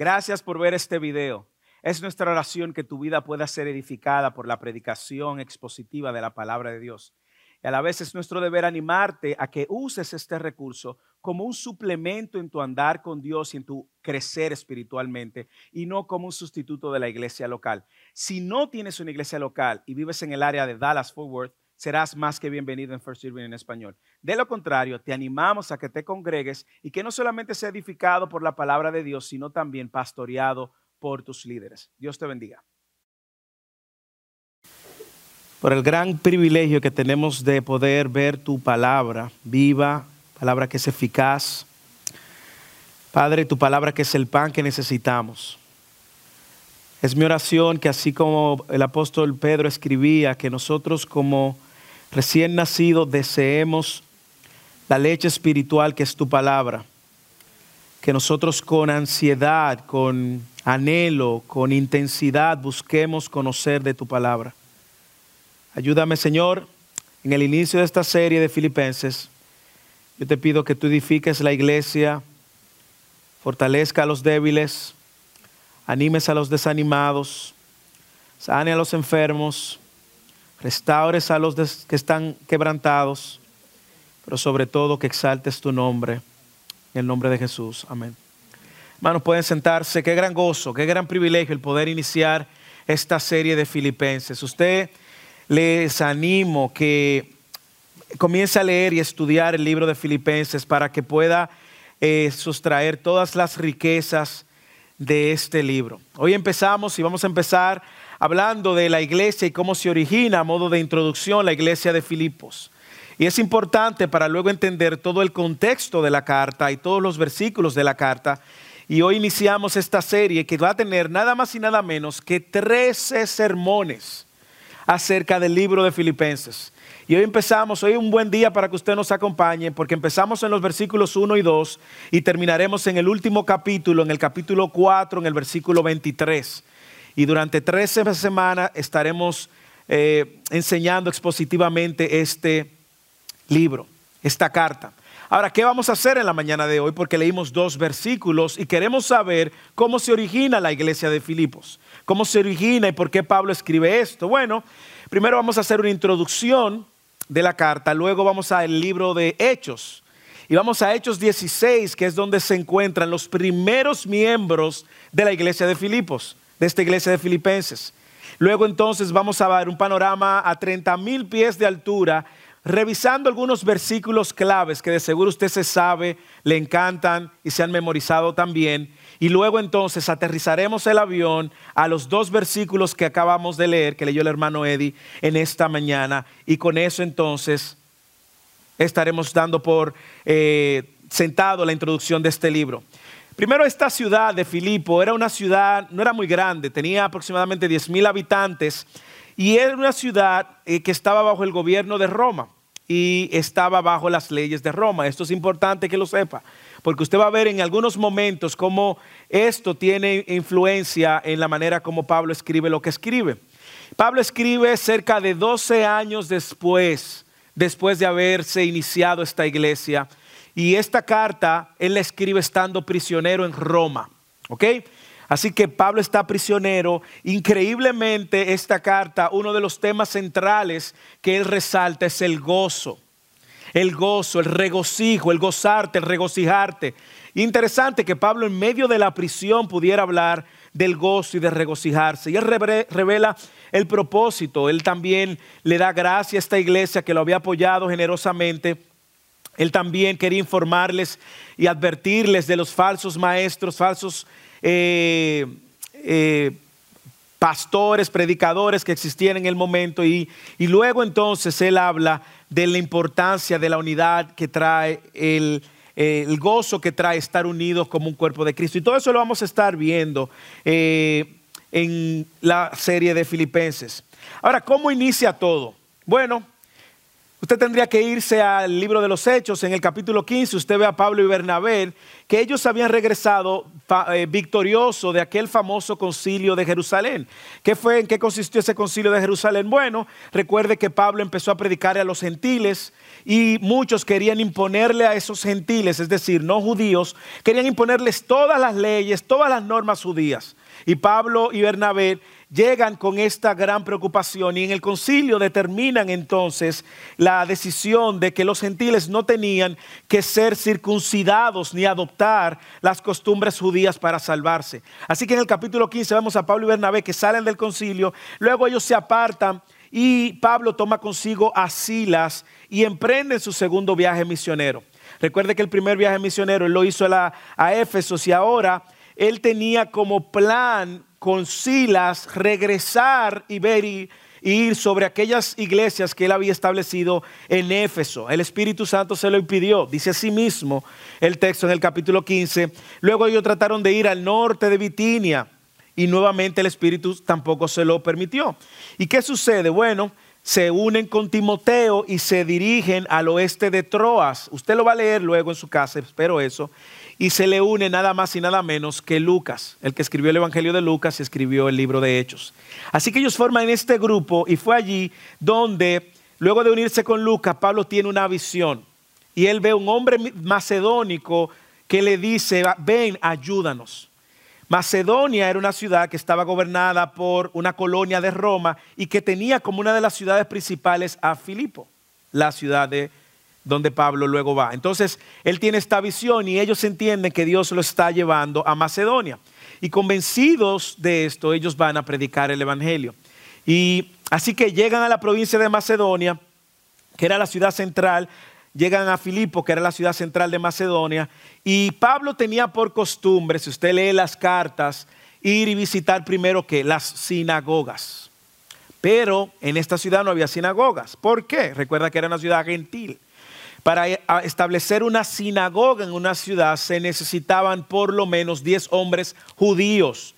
Gracias por ver este video. Es nuestra oración que tu vida pueda ser edificada por la predicación expositiva de la palabra de Dios. Y a la vez es nuestro deber animarte a que uses este recurso como un suplemento en tu andar con Dios y en tu crecer espiritualmente y no como un sustituto de la iglesia local. Si no tienes una iglesia local y vives en el área de Dallas Fort Worth, serás más que bienvenido en First Serving en español. De lo contrario, te animamos a que te congregues y que no solamente sea edificado por la palabra de Dios, sino también pastoreado por tus líderes. Dios te bendiga. Por el gran privilegio que tenemos de poder ver tu palabra viva, palabra que es eficaz. Padre, tu palabra que es el pan que necesitamos. Es mi oración que así como el apóstol Pedro escribía, que nosotros como recién nacidos deseemos la leche espiritual que es tu palabra. Que nosotros con ansiedad, con anhelo, con intensidad busquemos conocer de tu palabra. Ayúdame, Señor, en el inicio de esta serie de Filipenses. Yo te pido que tú edifiques la iglesia, fortalezca a los débiles, animes a los desanimados, sane a los enfermos, restaures a los que están quebrantados pero sobre todo que exaltes tu nombre, en el nombre de Jesús. Amén. Hermanos, pueden sentarse. Qué gran gozo, qué gran privilegio el poder iniciar esta serie de Filipenses. Usted les animo que comience a leer y estudiar el libro de Filipenses para que pueda eh, sustraer todas las riquezas de este libro. Hoy empezamos y vamos a empezar hablando de la iglesia y cómo se origina a modo de introducción la iglesia de Filipos. Y es importante para luego entender todo el contexto de la carta y todos los versículos de la carta. Y hoy iniciamos esta serie que va a tener nada más y nada menos que 13 sermones acerca del libro de Filipenses. Y hoy empezamos, hoy es un buen día para que usted nos acompañe, porque empezamos en los versículos 1 y 2 y terminaremos en el último capítulo, en el capítulo 4, en el versículo 23. Y durante 13 semanas estaremos eh, enseñando expositivamente este libro, esta carta. Ahora, ¿qué vamos a hacer en la mañana de hoy? Porque leímos dos versículos y queremos saber cómo se origina la iglesia de Filipos. ¿Cómo se origina y por qué Pablo escribe esto? Bueno, primero vamos a hacer una introducción de la carta, luego vamos al libro de Hechos. Y vamos a Hechos 16, que es donde se encuentran los primeros miembros de la iglesia de Filipos, de esta iglesia de Filipenses. Luego entonces vamos a ver un panorama a 30 mil pies de altura revisando algunos versículos claves que de seguro usted se sabe, le encantan y se han memorizado también. Y luego entonces aterrizaremos el avión a los dos versículos que acabamos de leer, que leyó el hermano Eddie en esta mañana. Y con eso entonces estaremos dando por eh, sentado la introducción de este libro. Primero, esta ciudad de Filipo era una ciudad, no era muy grande, tenía aproximadamente 10 mil habitantes y era una ciudad eh, que estaba bajo el gobierno de Roma y estaba bajo las leyes de Roma. Esto es importante que lo sepa, porque usted va a ver en algunos momentos cómo esto tiene influencia en la manera como Pablo escribe lo que escribe. Pablo escribe cerca de 12 años después, después de haberse iniciado esta iglesia, y esta carta él la escribe estando prisionero en Roma. ¿Ok? Así que Pablo está prisionero. Increíblemente esta carta, uno de los temas centrales que él resalta es el gozo. El gozo, el regocijo, el gozarte, el regocijarte. Interesante que Pablo en medio de la prisión pudiera hablar del gozo y de regocijarse. Y él revela el propósito. Él también le da gracia a esta iglesia que lo había apoyado generosamente. Él también quería informarles y advertirles de los falsos maestros, falsos eh, eh, pastores, predicadores que existían en el momento y, luego entonces él habla de la importancia de la unidad que trae el, gozo que trae estar unidos como un cuerpo de Cristo. Y todo eso lo vamos a estar viendo eh, en la serie de Filipenses. Ahora, ¿cómo inicia todo? Bueno, usted tendría que irse al libro de los Hechos, en el capítulo 15, usted ve a Pablo y Bernabé que ellos habían regresado eh, victorioso de aquel famoso concilio de Jerusalén. ¿Qué fue, en qué consistió ese concilio de Jerusalén? Bueno, recuerde que Pablo empezó a predicar a los gentiles y muchos querían imponerle a esos gentiles, es decir, no judíos, querían imponerles todas las leyes, todas las normas judías. Y Pablo y Bernabé llegan con esta gran preocupación y en el concilio determinan entonces la decisión de que los gentiles no tenían que ser circuncidados ni adoptar las costumbres judías para salvarse. Así que en el capítulo 15 vemos a Pablo y Bernabé que salen del concilio, luego ellos se apartan y Pablo toma consigo a Silas y emprende su segundo viaje misionero. Recuerde que el primer viaje misionero él lo hizo a, a Éfeso y ahora él tenía como plan con Silas regresar y ver y, ir sobre aquellas iglesias que él había establecido en Éfeso. El Espíritu Santo se lo impidió, dice así mismo el texto en el capítulo 15. Luego ellos trataron de ir al norte de Bitinia y nuevamente el Espíritu tampoco se lo permitió. ¿Y qué sucede? Bueno, se unen con Timoteo y se dirigen al oeste de Troas. Usted lo va a leer luego en su casa, espero eso y se le une nada más y nada menos que Lucas, el que escribió el Evangelio de Lucas y escribió el libro de Hechos. Así que ellos forman este grupo y fue allí donde, luego de unirse con Lucas, Pablo tiene una visión y él ve un hombre macedónico que le dice, ven, ayúdanos. Macedonia era una ciudad que estaba gobernada por una colonia de Roma y que tenía como una de las ciudades principales a Filipo, la ciudad de donde Pablo luego va. Entonces, él tiene esta visión y ellos entienden que Dios lo está llevando a Macedonia. Y convencidos de esto, ellos van a predicar el Evangelio. Y así que llegan a la provincia de Macedonia, que era la ciudad central, llegan a Filipo, que era la ciudad central de Macedonia, y Pablo tenía por costumbre, si usted lee las cartas, ir y visitar primero que las sinagogas. Pero en esta ciudad no había sinagogas. ¿Por qué? Recuerda que era una ciudad gentil. Para establecer una sinagoga en una ciudad se necesitaban por lo menos 10 hombres judíos,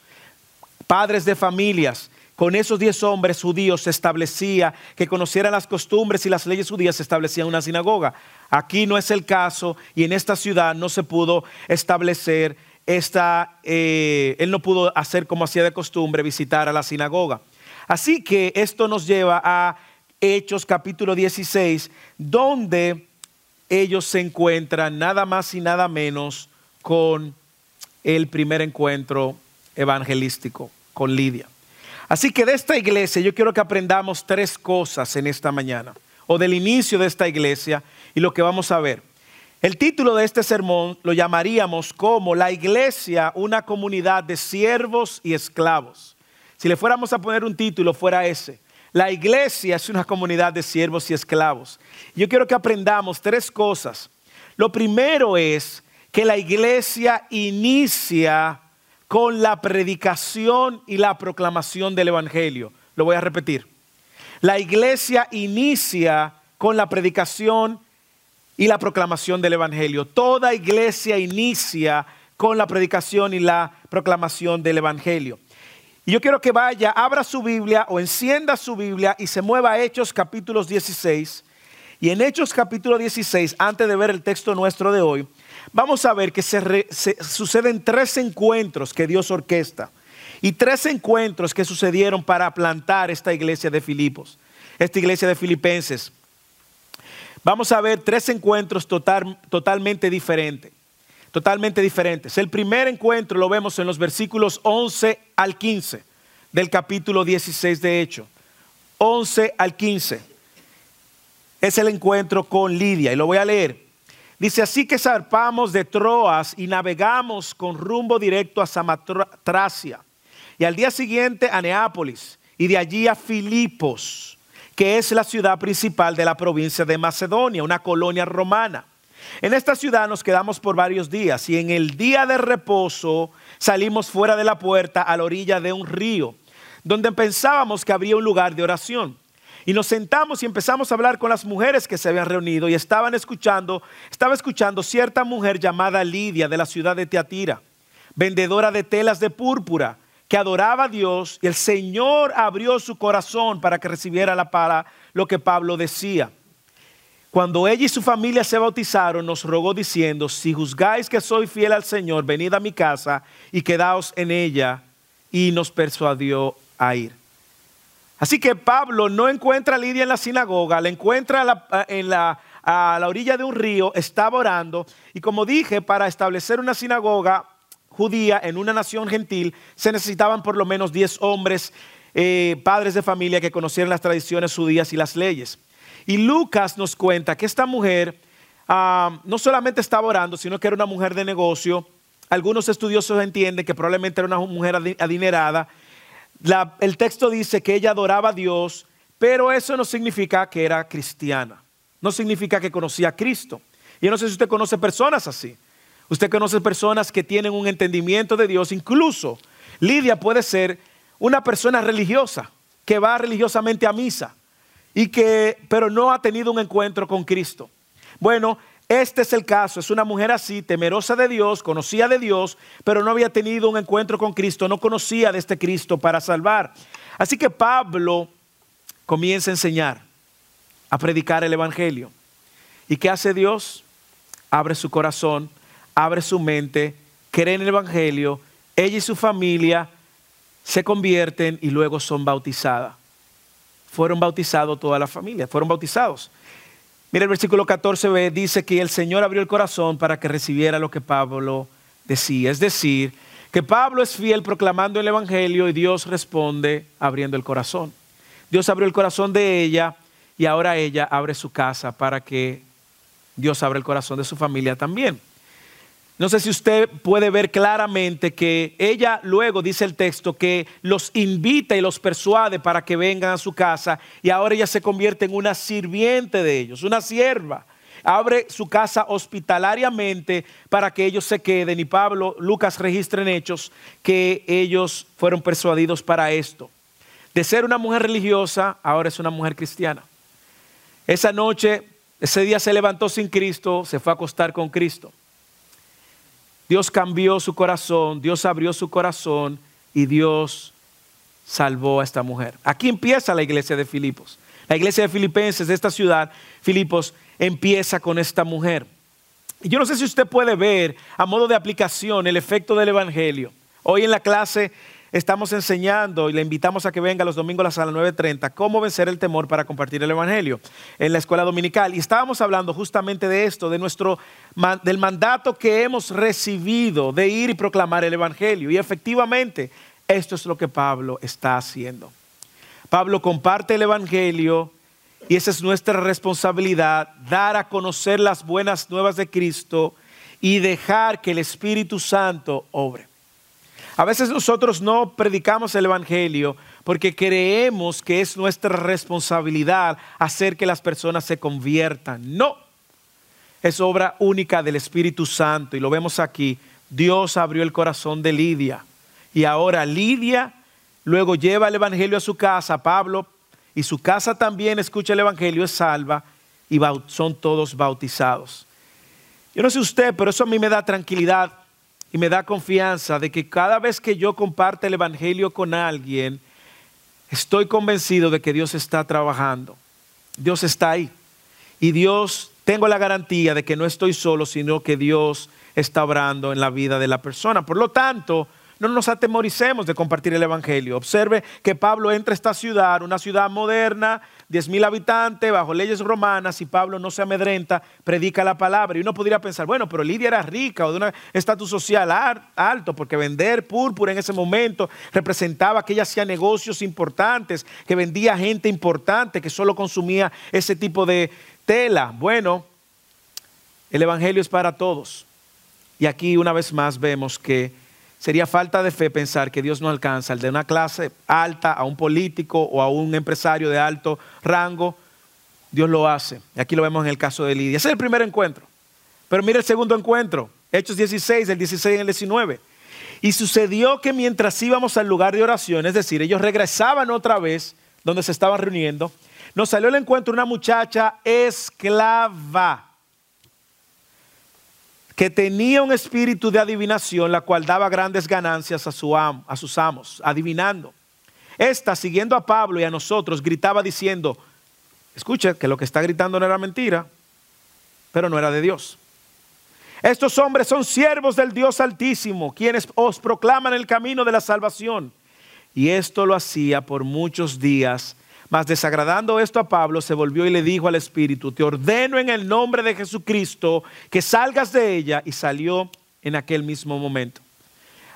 padres de familias. Con esos 10 hombres judíos se establecía que conocieran las costumbres y las leyes judías, se establecía una sinagoga. Aquí no es el caso y en esta ciudad no se pudo establecer esta, eh, él no pudo hacer como hacía de costumbre, visitar a la sinagoga. Así que esto nos lleva a Hechos capítulo 16, donde ellos se encuentran nada más y nada menos con el primer encuentro evangelístico con Lidia. Así que de esta iglesia yo quiero que aprendamos tres cosas en esta mañana, o del inicio de esta iglesia y lo que vamos a ver. El título de este sermón lo llamaríamos como la iglesia, una comunidad de siervos y esclavos. Si le fuéramos a poner un título, fuera ese, la iglesia es una comunidad de siervos y esclavos. Yo quiero que aprendamos tres cosas. Lo primero es que la iglesia inicia con la predicación y la proclamación del Evangelio. Lo voy a repetir. La iglesia inicia con la predicación y la proclamación del Evangelio. Toda iglesia inicia con la predicación y la proclamación del Evangelio. Y yo quiero que vaya, abra su Biblia o encienda su Biblia y se mueva a Hechos capítulo 16. Y en Hechos capítulo 16, antes de ver el texto nuestro de hoy, vamos a ver que se, suceden tres encuentros que Dios orquesta. Y tres encuentros que sucedieron para plantar esta iglesia de Filipos, esta iglesia de Filipenses. Vamos a ver tres encuentros total, totalmente diferentes totalmente diferentes. El primer encuentro lo vemos en los versículos 11 al 15 del capítulo 16 de Hecho. 11 al 15. Es el encuentro con Lidia y lo voy a leer. Dice, así que zarpamos de Troas y navegamos con rumbo directo a Samatracia y al día siguiente a Neápolis y de allí a Filipos, que es la ciudad principal de la provincia de Macedonia, una colonia romana. En esta ciudad nos quedamos por varios días y en el día de reposo salimos fuera de la puerta a la orilla de un río, donde pensábamos que habría un lugar de oración. Y nos sentamos y empezamos a hablar con las mujeres que se habían reunido y estaban escuchando, estaba escuchando cierta mujer llamada Lidia de la ciudad de Teatira, vendedora de telas de púrpura, que adoraba a Dios y el Señor abrió su corazón para que recibiera la para lo que Pablo decía. Cuando ella y su familia se bautizaron, nos rogó diciendo, si juzgáis que soy fiel al Señor, venid a mi casa y quedaos en ella. Y nos persuadió a ir. Así que Pablo no encuentra a Lidia en la sinagoga, la encuentra en la, a la orilla de un río, estaba orando. Y como dije, para establecer una sinagoga judía en una nación gentil, se necesitaban por lo menos 10 hombres, eh, padres de familia que conocieran las tradiciones judías y las leyes. Y Lucas nos cuenta que esta mujer no solamente estaba orando, sino que era una mujer de negocio. Algunos estudiosos entienden que probablemente era una mujer adinerada. el texto dice que ella adoraba a Dios, pero eso no significa que era cristiana. No significa que conocía a Cristo. Yo no sé si usted conoce personas así. Usted conoce personas que tienen un entendimiento de Dios. Incluso Lidia puede ser una persona religiosa que va religiosamente a misa y que, pero no ha tenido un encuentro con Cristo. Bueno, este es el caso, es una mujer así, temerosa de Dios, conocía de Dios, pero no había tenido un encuentro con Cristo, no conocía de este Cristo para salvar. Así que Pablo comienza a enseñar, a predicar el Evangelio. ¿Y qué hace Dios? Abre su corazón, abre su mente, cree en el Evangelio, ella y su familia se convierten y luego son bautizadas fueron bautizados toda la familia, fueron bautizados. Mira el versículo 14b, dice que el Señor abrió el corazón para que recibiera lo que Pablo decía. Es decir, que Pablo es fiel proclamando el Evangelio y Dios responde abriendo el corazón. Dios abrió el corazón de ella y ahora ella abre su casa para que Dios abra el corazón de su familia también. No sé si usted puede ver claramente que ella luego dice el texto que los invita y los persuade para que vengan a su casa y ahora ella se convierte en una sirviente de ellos, una sierva. Abre su casa hospitalariamente para que ellos se queden y Pablo, Lucas registra en hechos que ellos fueron persuadidos para esto. De ser una mujer religiosa, ahora es una mujer cristiana. Esa noche, ese día se levantó sin Cristo, se fue a acostar con Cristo. Dios cambió su corazón, Dios abrió su corazón y Dios salvó a esta mujer. Aquí empieza la iglesia de Filipos. La iglesia de Filipenses de esta ciudad, Filipos, empieza con esta mujer. Yo no sé si usted puede ver a modo de aplicación el efecto del Evangelio. Hoy en la clase estamos enseñando y le invitamos a que venga los domingos a las 9.30 cómo vencer el temor para compartir el Evangelio en la escuela dominical. Y estábamos hablando justamente de esto, de nuestro, del mandato que hemos recibido de ir y proclamar el Evangelio. Y efectivamente, esto es lo que Pablo está haciendo. Pablo comparte el Evangelio y esa es nuestra responsabilidad, dar a conocer las buenas nuevas de Cristo y dejar que el Espíritu Santo obre. A veces nosotros no predicamos el Evangelio porque creemos que es nuestra responsabilidad hacer que las personas se conviertan. No, es obra única del Espíritu Santo y lo vemos aquí. Dios abrió el corazón de Lidia y ahora Lidia luego lleva el Evangelio a su casa, Pablo, y su casa también escucha el Evangelio, es salva y son todos bautizados. Yo no sé usted, pero eso a mí me da tranquilidad y me da confianza de que cada vez que yo comparte el Evangelio con alguien, estoy convencido de que Dios está trabajando. Dios está ahí. Y Dios, tengo la garantía de que no estoy solo, sino que Dios está obrando en la vida de la persona. Por lo tanto, no nos atemoricemos de compartir el Evangelio. Observe que Pablo entra a esta ciudad, una ciudad moderna, 10 mil habitantes, bajo leyes romanas, y Pablo no se amedrenta, predica la palabra. Y uno podría pensar, bueno, pero Lidia era rica o de un estatus social alto, porque vender púrpura en ese momento representaba que ella hacía negocios importantes, que vendía gente importante, que solo consumía ese tipo de tela. Bueno, el Evangelio es para todos. Y aquí una vez más vemos que Sería falta de fe pensar que Dios no alcanza al de una clase alta, a un político o a un empresario de alto rango. Dios lo hace. Y aquí lo vemos en el caso de Lidia. Ese es el primer encuentro. Pero mire el segundo encuentro. Hechos 16, el 16 y el 19. Y sucedió que mientras íbamos al lugar de oración, es decir, ellos regresaban otra vez donde se estaban reuniendo, nos salió el encuentro una muchacha esclava que tenía un espíritu de adivinación, la cual daba grandes ganancias a, su a sus amos, adivinando. Esta, siguiendo a Pablo y a nosotros, gritaba diciendo, escucha que lo que está gritando no era mentira, pero no era de Dios. Estos hombres son siervos del Dios Altísimo, quienes os proclaman el camino de la salvación. Y esto lo hacía por muchos días. Mas desagradando esto a Pablo, se volvió y le dijo al Espíritu, te ordeno en el nombre de Jesucristo que salgas de ella. Y salió en aquel mismo momento.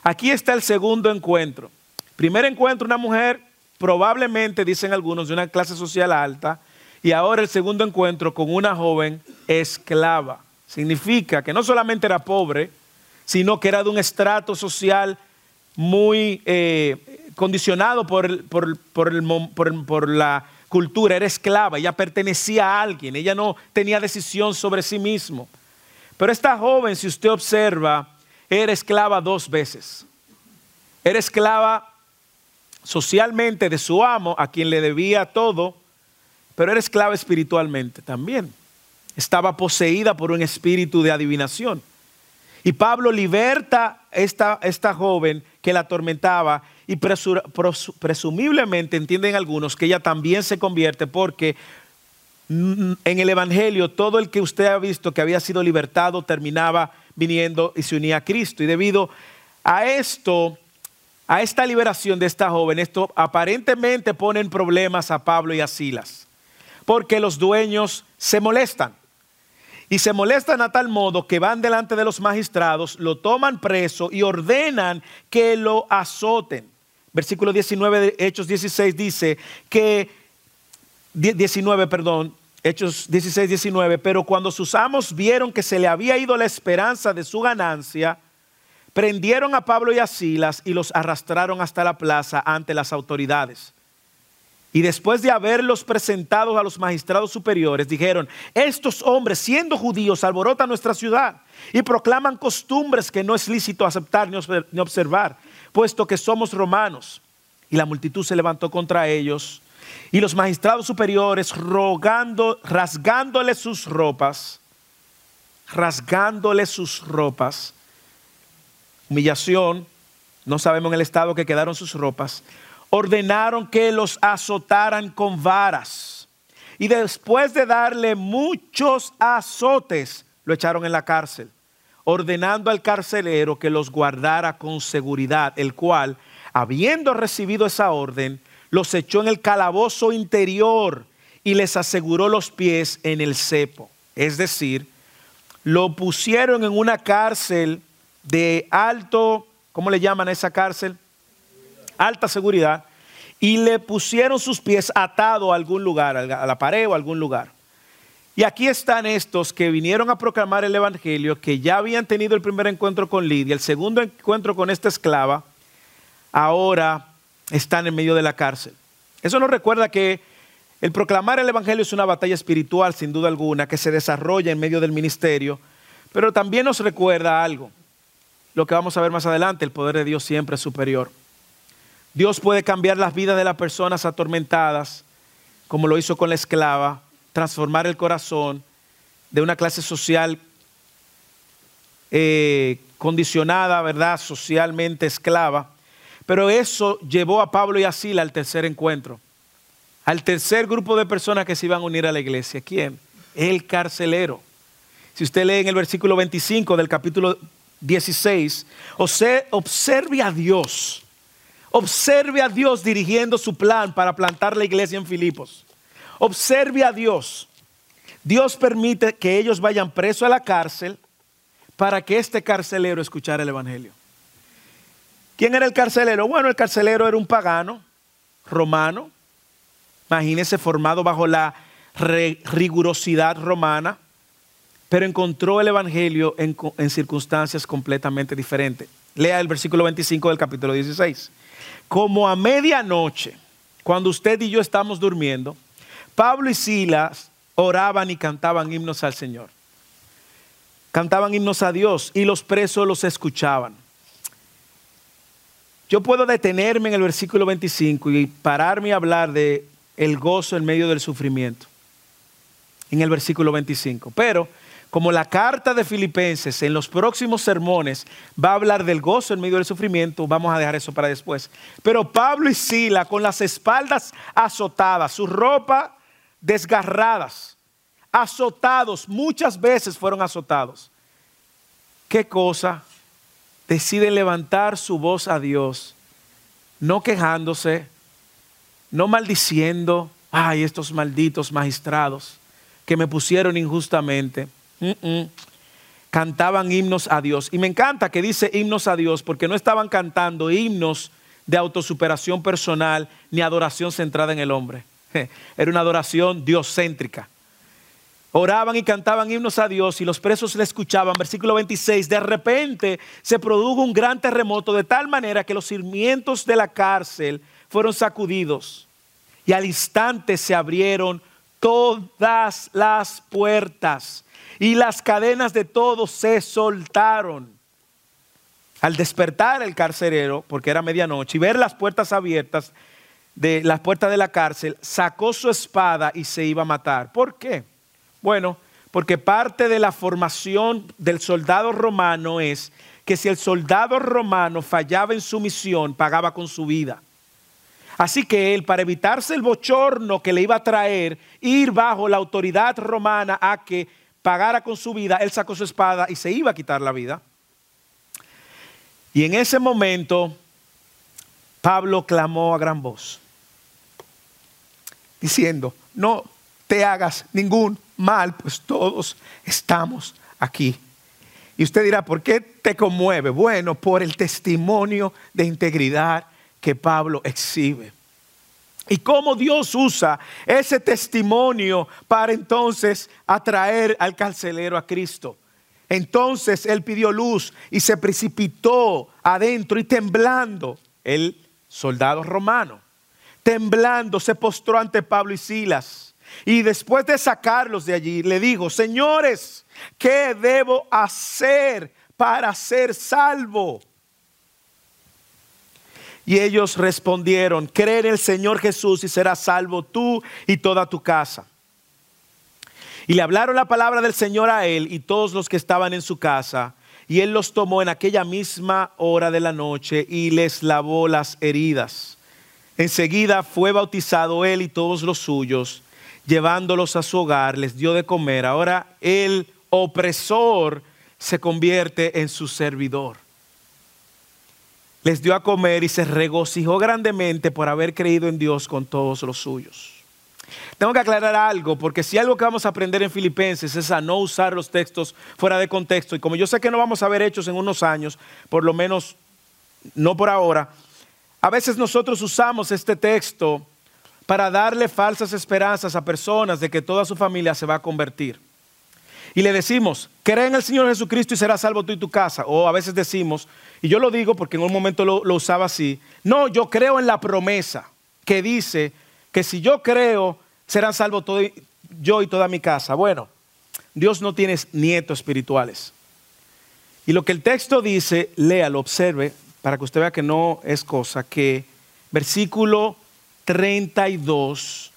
Aquí está el segundo encuentro. Primer encuentro, una mujer probablemente, dicen algunos, de una clase social alta. Y ahora el segundo encuentro con una joven esclava. Significa que no solamente era pobre, sino que era de un estrato social muy eh, condicionado por, por, la cultura, era esclava, ella pertenecía a alguien, ella no tenía decisión sobre sí mismo. Pero esta joven, si usted observa, era esclava dos veces. Era esclava socialmente de su amo, a quien le debía todo, pero era esclava espiritualmente también estaba poseída por un espíritu de adivinación. Y Pablo liberta a esta, esta joven que la atormentaba y presumiblemente entienden algunos que ella también se convierte porque en el Evangelio todo el que usted ha visto que había sido libertado terminaba viniendo y se unía a Cristo. Y debido a esto, a esta liberación de esta joven, esto aparentemente pone en problemas a Pablo y a Silas, porque los dueños se molestan. Y se molestan a tal modo que van delante de los magistrados, lo toman preso y ordenan que lo azoten. Versículo 19 de Hechos 16 dice que, 19, perdón, Hechos 16, 19, pero cuando sus amos vieron que se le había ido la esperanza de su ganancia, prendieron a Pablo y a Silas y los arrastraron hasta la plaza ante las autoridades. Y después de haberlos presentado a los magistrados superiores, dijeron, estos hombres, siendo judíos, alborotan nuestra ciudad y proclaman costumbres que no es lícito aceptar ni observar, puesto que somos romanos. Y la multitud se levantó contra ellos y los magistrados superiores rogando, rasgándoles sus ropas, rasgándoles sus ropas, humillación, no sabemos en el estado que quedaron sus ropas, ordenaron que los azotaran con varas. Y después de darle muchos azotes, lo echaron en la cárcel, ordenando al carcelero que los guardara con seguridad, el cual, habiendo recibido esa orden, los echó en el calabozo interior y les aseguró los pies en el cepo. Es decir, lo pusieron en una cárcel de alto, ¿cómo le llaman a esa cárcel? alta seguridad, y le pusieron sus pies atado a algún lugar, a la pared o a algún lugar. Y aquí están estos que vinieron a proclamar el Evangelio, que ya habían tenido el primer encuentro con Lidia, el segundo encuentro con esta esclava, ahora están en medio de la cárcel. Eso nos recuerda que el proclamar el Evangelio es una batalla espiritual, sin duda alguna, que se desarrolla en medio del ministerio, pero también nos recuerda algo, lo que vamos a ver más adelante, el poder de Dios siempre es superior. Dios puede cambiar las vidas de las personas atormentadas, como lo hizo con la esclava, transformar el corazón de una clase social eh, condicionada, ¿verdad? Socialmente esclava. Pero eso llevó a Pablo y a Sila al tercer encuentro, al tercer grupo de personas que se iban a unir a la iglesia. ¿Quién? El carcelero. Si usted lee en el versículo 25 del capítulo 16, observe a Dios Observe a Dios dirigiendo su plan para plantar la iglesia en Filipos. Observe a Dios. Dios permite que ellos vayan presos a la cárcel para que este carcelero escuchara el Evangelio. ¿Quién era el carcelero? Bueno, el carcelero era un pagano romano. Imagínese formado bajo la rigurosidad romana, pero encontró el Evangelio en, circunstancias completamente diferentes. Lea el versículo 25 del capítulo 16 como a medianoche, cuando usted y yo estamos durmiendo, Pablo y Silas oraban y cantaban himnos al Señor. Cantaban himnos a Dios y los presos los escuchaban. Yo puedo detenerme en el versículo 25 y pararme a hablar de el gozo en medio del sufrimiento. En el versículo 25. Pero como la carta de Filipenses en los próximos sermones va a hablar del gozo en medio del sufrimiento, vamos a dejar eso para después. Pero Pablo y Sila con las espaldas azotadas, su ropa desgarradas, azotados, muchas veces fueron azotados. ¿Qué cosa? Deciden levantar su voz a Dios, no quejándose, no maldiciendo, ay, estos malditos magistrados que me pusieron injustamente. Cantaban himnos a Dios. Y me encanta que dice himnos a Dios porque no estaban cantando himnos de autosuperación personal ni adoración centrada en el hombre. Era una adoración dioscéntrica. Oraban y cantaban himnos a Dios y los presos le escuchaban. Versículo 26, de repente se produjo un gran terremoto de tal manera que los cimientos de la cárcel fueron sacudidos y al instante se abrieron todas las puertas y las cadenas de todos se soltaron. Al despertar el carcelero, porque era medianoche, y ver las puertas abiertas de las puertas de la cárcel, sacó su espada y se iba a matar. ¿Por qué? Bueno, porque parte de la formación del soldado romano es que si el soldado romano fallaba en su misión, pagaba con su vida. Así que él, para evitarse el bochorno que le iba a traer, ir bajo la autoridad romana a que pagara con su vida, él sacó su espada y se iba a quitar la vida. Y en ese momento, Pablo clamó a gran voz, diciendo, no te hagas ningún mal, pues todos estamos aquí. Y usted dirá, ¿por qué te conmueve? Bueno, por el testimonio de integridad que Pablo exhibe. Y cómo Dios usa ese testimonio para entonces atraer al carcelero a Cristo. Entonces él pidió luz y se precipitó adentro y temblando el soldado romano. Temblando se postró ante Pablo y Silas. Y después de sacarlos de allí, le dijo, señores, ¿qué debo hacer para ser salvo? Y ellos respondieron, cree en el Señor Jesús y serás salvo tú y toda tu casa. Y le hablaron la palabra del Señor a él y todos los que estaban en su casa. Y él los tomó en aquella misma hora de la noche y les lavó las heridas. Enseguida fue bautizado él y todos los suyos, llevándolos a su hogar, les dio de comer. Ahora el opresor se convierte en su servidor les dio a comer y se regocijó grandemente por haber creído en Dios con todos los suyos. Tengo que aclarar algo, porque si algo que vamos a aprender en Filipenses es a no usar los textos fuera de contexto, y como yo sé que no vamos a ver hechos en unos años, por lo menos no por ahora, a veces nosotros usamos este texto para darle falsas esperanzas a personas de que toda su familia se va a convertir y le decimos, cree en el Señor Jesucristo y serás salvo tú y tu casa. O a veces decimos, y yo lo digo porque en un momento lo, usaba así, no, yo creo en la promesa que dice que si yo creo, serán salvos todo, yo y toda mi casa. Bueno, Dios no tiene nietos espirituales. Y lo que el texto dice, léalo, observe, para que usted vea que no es cosa, que versículo 32,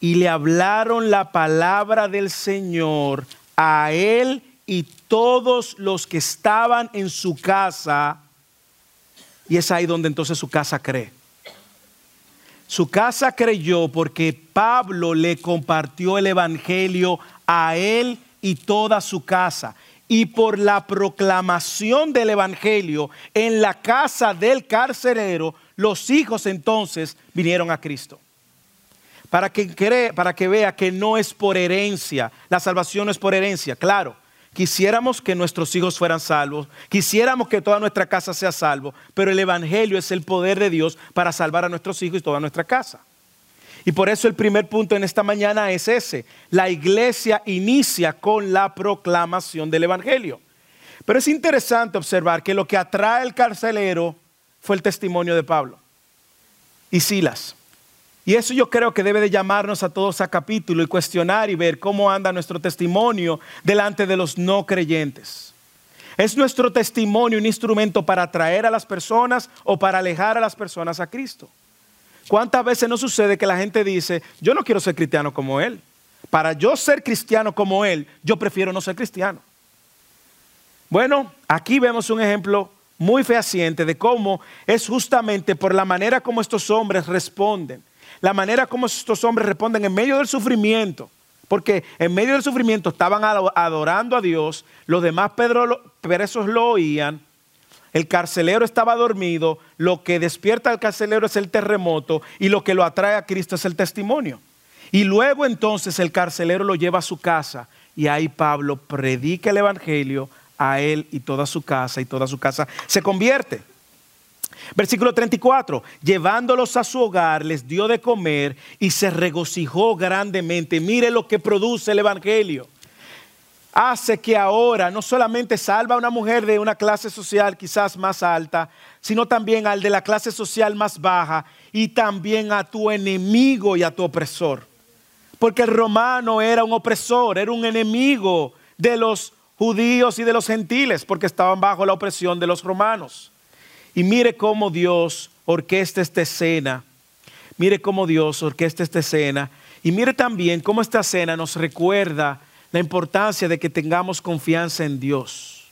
y le hablaron la palabra del Señor a él y todos los que estaban en su casa. Y es ahí donde entonces su casa cree. Su casa creyó porque Pablo le compartió el Evangelio a él y toda su casa. Y por la proclamación del Evangelio en la casa del carcelero, los hijos entonces vinieron a Cristo para que, cree, para que vea que no es por herencia, la salvación no es por herencia, claro. Quisiéramos que nuestros hijos fueran salvos, quisiéramos que toda nuestra casa sea salvo, pero el Evangelio es el poder de Dios para salvar a nuestros hijos y toda nuestra casa. Y por eso el primer punto en esta mañana es ese. La iglesia inicia con la proclamación del Evangelio. Pero es interesante observar que lo que atrae al carcelero fue el testimonio de Pablo y Silas. Y eso yo creo que debe de llamarnos a todos a capítulo y cuestionar y ver cómo anda nuestro testimonio delante de los no creyentes. ¿Es nuestro testimonio un instrumento para atraer a las personas o para alejar a las personas a Cristo? ¿Cuántas veces no sucede que la gente dice, yo no quiero ser cristiano como Él? Para yo ser cristiano como Él, yo prefiero no ser cristiano. Bueno, aquí vemos un ejemplo muy fehaciente de cómo es justamente por la manera como estos hombres responden la manera como estos hombres responden en medio del sufrimiento, Porque en medio del sufrimiento estaban adorando a Dios, los demás presos lo oían, el carcelero estaba dormido, lo que despierta al carcelero es el terremoto y lo que lo atrae a Cristo es el testimonio. Y luego entonces el carcelero lo lleva a su casa y ahí Pablo predica el Evangelio a él y toda su casa y toda su casa se convierte. Versículo 34, llevándolos a su hogar, les dio de comer y se regocijó grandemente. Mire lo que produce el Evangelio. Hace que ahora no solamente salva a una mujer de una clase social quizás más alta, sino también al de la clase social más baja y también a tu enemigo y a tu opresor. Porque el romano era un opresor, era un enemigo de los judíos y de los gentiles, porque estaban bajo la opresión de los romanos. Y mire cómo Dios orquesta esta escena. Mire cómo Dios orquesta esta escena. Y mire también cómo esta escena nos recuerda la importancia de que tengamos confianza en Dios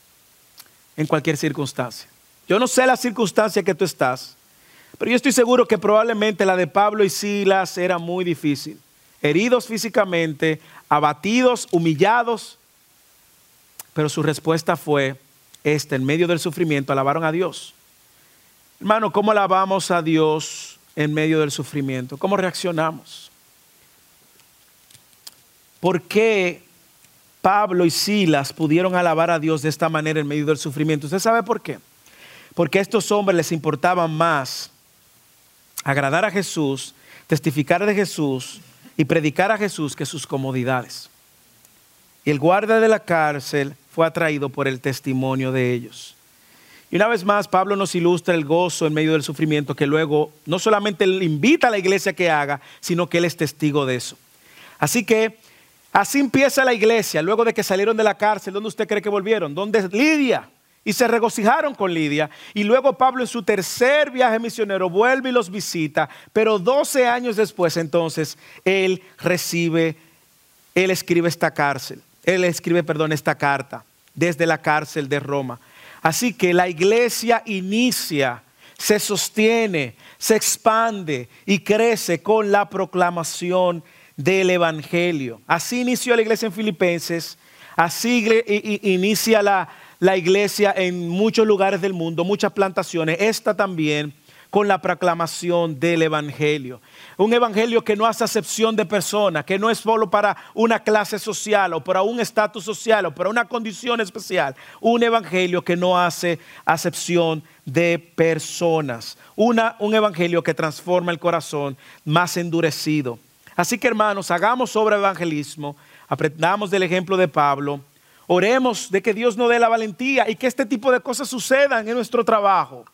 en cualquier circunstancia. Yo no sé la circunstancia que tú estás, pero yo estoy seguro que probablemente la de Pablo y Silas era muy difícil. Heridos físicamente, abatidos, humillados, pero su respuesta fue esta, en medio del sufrimiento, alabaron a Dios. Hermano, ¿cómo alabamos a Dios en medio del sufrimiento? ¿Cómo reaccionamos? ¿Por qué Pablo y Silas pudieron alabar a Dios de esta manera en medio del sufrimiento? ¿Usted sabe por qué? Porque a estos hombres les importaba más agradar a Jesús, testificar de Jesús y predicar a Jesús que sus comodidades. Y el guardia de la cárcel fue atraído por el testimonio de ellos. Y una vez más, Pablo nos ilustra el gozo en medio del sufrimiento que luego no solamente invita a la iglesia que haga, sino que él es testigo de eso. Así que así empieza la iglesia, luego de que salieron de la cárcel, ¿dónde usted cree que volvieron? ¿Dónde Lidia? Y se regocijaron con Lidia. Y luego Pablo en su tercer viaje misionero vuelve y los visita. Pero 12 años después entonces él recibe, él escribe esta cárcel. Él escribe, perdón, esta carta desde la cárcel de Roma. Así que la iglesia inicia, se sostiene, se expande y crece con la proclamación del Evangelio. Así inició la iglesia en Filipenses, así inicia la, la iglesia en muchos lugares del mundo, muchas plantaciones, esta también con la proclamación del Evangelio. Un Evangelio que no hace acepción de personas, que no es solo para una clase social o para un estatus social o para una condición especial. Un Evangelio que no hace acepción de personas. Una, un Evangelio que transforma el corazón más endurecido. Así que hermanos, hagamos sobre evangelismo, aprendamos del ejemplo de Pablo, oremos de que Dios nos dé la valentía y que este tipo de cosas sucedan en nuestro trabajo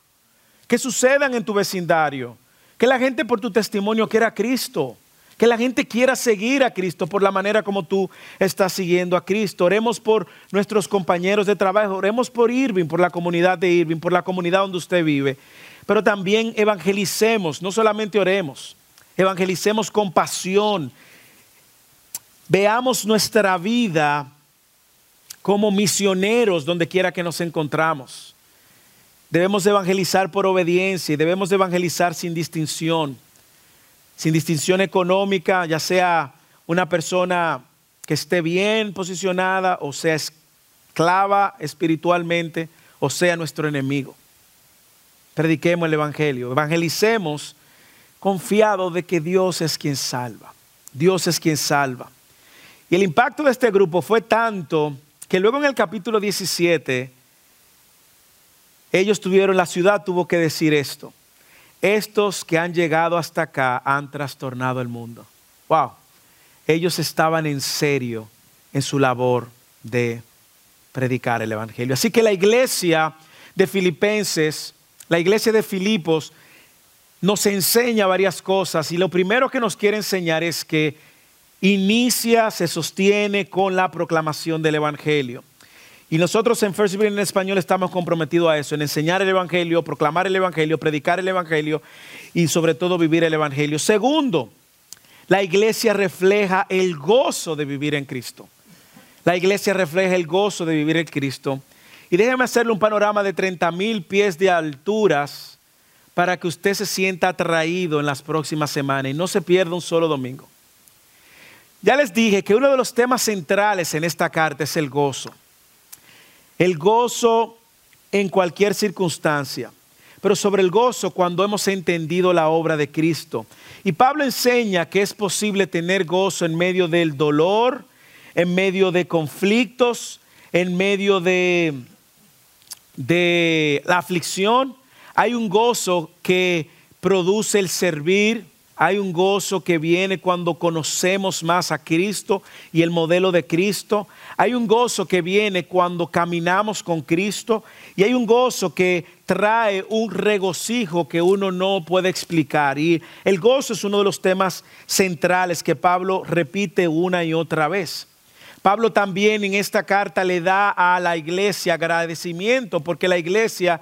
que sucedan en tu vecindario. Que la gente por tu testimonio quiera a Cristo. Que la gente quiera seguir a Cristo por la manera como tú estás siguiendo a Cristo. Oremos por nuestros compañeros de trabajo. Oremos por Irving, por la comunidad de Irving, por la comunidad donde usted vive. Pero también evangelicemos, no solamente oremos, evangelicemos con pasión. Veamos nuestra vida como misioneros donde quiera que nos encontramos. Debemos evangelizar por obediencia y debemos evangelizar sin distinción, sin distinción económica, ya sea una persona que esté bien posicionada o sea esclava espiritualmente o sea nuestro enemigo. Prediquemos el Evangelio, evangelicemos confiados de que Dios es quien salva. Dios es quien salva. Y el impacto de este grupo fue tanto que luego en el capítulo 17 ellos tuvieron, la ciudad tuvo que decir esto. Estos que han llegado hasta acá han trastornado el mundo. Wow. Ellos estaban en serio en su labor de predicar el Evangelio. Así que la iglesia de Filipenses, la iglesia de Filipos, nos enseña varias cosas y lo primero que nos quiere enseñar es que inicia, se sostiene con la proclamación del Evangelio. Y nosotros en First Civil en español estamos comprometidos a eso, en enseñar el Evangelio, proclamar el Evangelio, predicar el Evangelio y sobre todo vivir el Evangelio. Segundo, la iglesia refleja el gozo de vivir en Cristo. La iglesia refleja el gozo de vivir en Cristo. Y déjeme hacerle un panorama de 30 mil pies de alturas para que usted se sienta atraído en las próximas semanas y no se pierda un solo domingo. Ya les dije que uno de los temas centrales en esta carta es el gozo. El gozo en cualquier circunstancia, pero sobre el gozo cuando hemos entendido la obra de Cristo. Y Pablo enseña que es posible tener gozo en medio del dolor, en medio de conflictos, en medio de, de la aflicción. Hay un gozo que produce el servir, hay un gozo que viene cuando conocemos más a Cristo y el modelo de Cristo. Hay un gozo que viene cuando caminamos con Cristo. Y hay un gozo que trae un regocijo que uno no puede explicar. Y el gozo es uno de los temas centrales que Pablo repite una y otra vez. Pablo también en esta carta le da a la iglesia agradecimiento porque la iglesia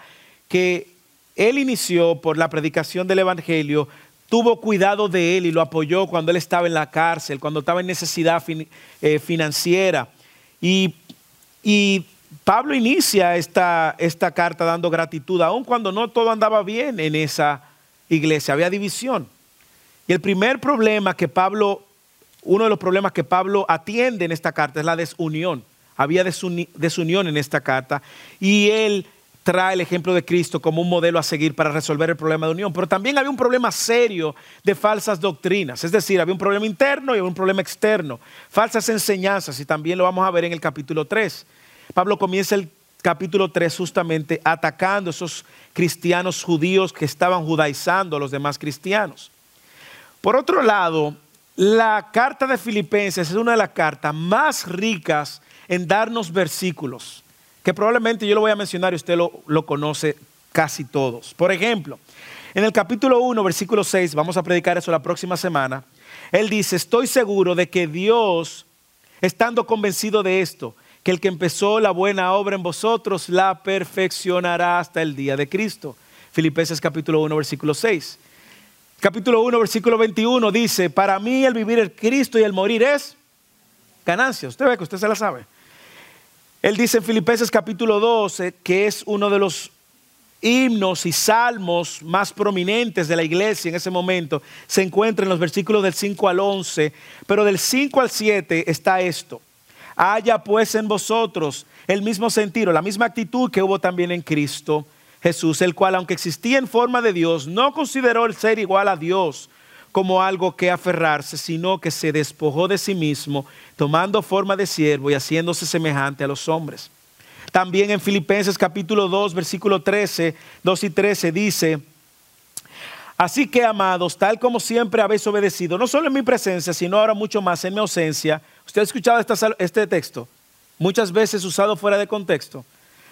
que él inició por la predicación del Evangelio tuvo cuidado de él y lo apoyó cuando él estaba en la cárcel, cuando estaba en necesidad eh, financiera. Y, Pablo inicia esta, esta carta dando gratitud, aun cuando no todo andaba bien en esa iglesia, había división. Y el primer problema que Pablo, uno de los problemas que Pablo atiende en esta carta es la desunión. Había desunión en esta carta y él trae el ejemplo de Cristo como un modelo a seguir para resolver el problema de unión, pero también había un problema serio de falsas doctrinas, es decir, había un problema interno y un problema externo, falsas enseñanzas, y también lo vamos a ver en el capítulo 3. Pablo comienza el capítulo 3 justamente atacando a esos cristianos judíos que estaban judaizando a los demás cristianos. Por otro lado, la carta de Filipenses es una de las cartas más ricas en darnos versículos que probablemente yo lo voy a mencionar y usted lo, conoce casi todos. Por ejemplo, en el capítulo 1, versículo 6, vamos a predicar eso la próxima semana, él dice, estoy seguro de que Dios, estando convencido de esto, que el que empezó la buena obra en vosotros la perfeccionará hasta el día de Cristo. Filipenses capítulo 1, versículo 6. Capítulo 1, versículo 21 dice, para mí el vivir es Cristo y el morir es ganancia. Usted ve que usted se la sabe. Él dice en Filipenses capítulo 12 que es uno de los himnos y salmos más prominentes de la iglesia en ese momento. Se encuentra en los versículos del 5 al 11, pero del 5 al 7 está esto. Haya pues en vosotros el mismo sentido, la misma actitud que hubo también en Cristo Jesús, el cual aunque existía en forma de Dios, no consideró el ser igual a Dios como algo que aferrarse, sino que se despojó de sí mismo, tomando forma de siervo y haciéndose semejante a los hombres. También en Filipenses capítulo 2, versículo 13, 2 y 13 dice, Así que, amados, tal como siempre habéis obedecido, no solo en mi presencia, sino ahora mucho más en mi ausencia. ¿Usted ha escuchado este texto? Muchas veces usado fuera de contexto.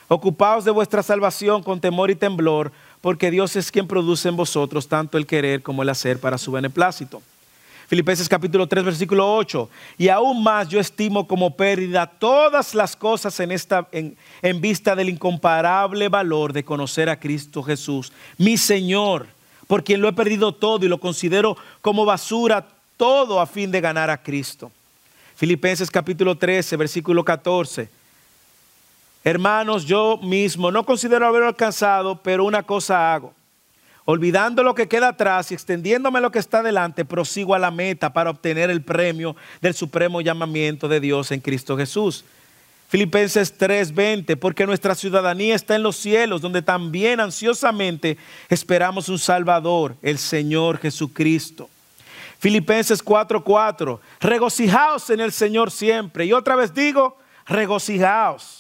Ocupaos de vuestra salvación con temor y temblor, porque Dios es quien produce en vosotros tanto el querer como el hacer para su beneplácito. Filipenses capítulo 3 versículo 8. Y aún más yo estimo como pérdida todas las cosas en, esta, en, en vista del incomparable valor de conocer a Cristo Jesús, mi Señor, por quien lo he perdido todo y lo considero como basura todo a fin de ganar a Cristo. Filipenses capítulo 13 versículo 14. Hermanos, yo mismo no considero haberlo alcanzado, pero una cosa hago. Olvidando lo que queda atrás y extendiéndome lo que está delante, prosigo a la meta para obtener el premio del supremo llamamiento de Dios en Cristo Jesús. Filipenses 3:20, porque nuestra ciudadanía está en los cielos, donde también ansiosamente esperamos un Salvador, el Señor Jesucristo. Filipenses 4:4, regocijaos en el Señor siempre. Y otra vez digo, regocijaos.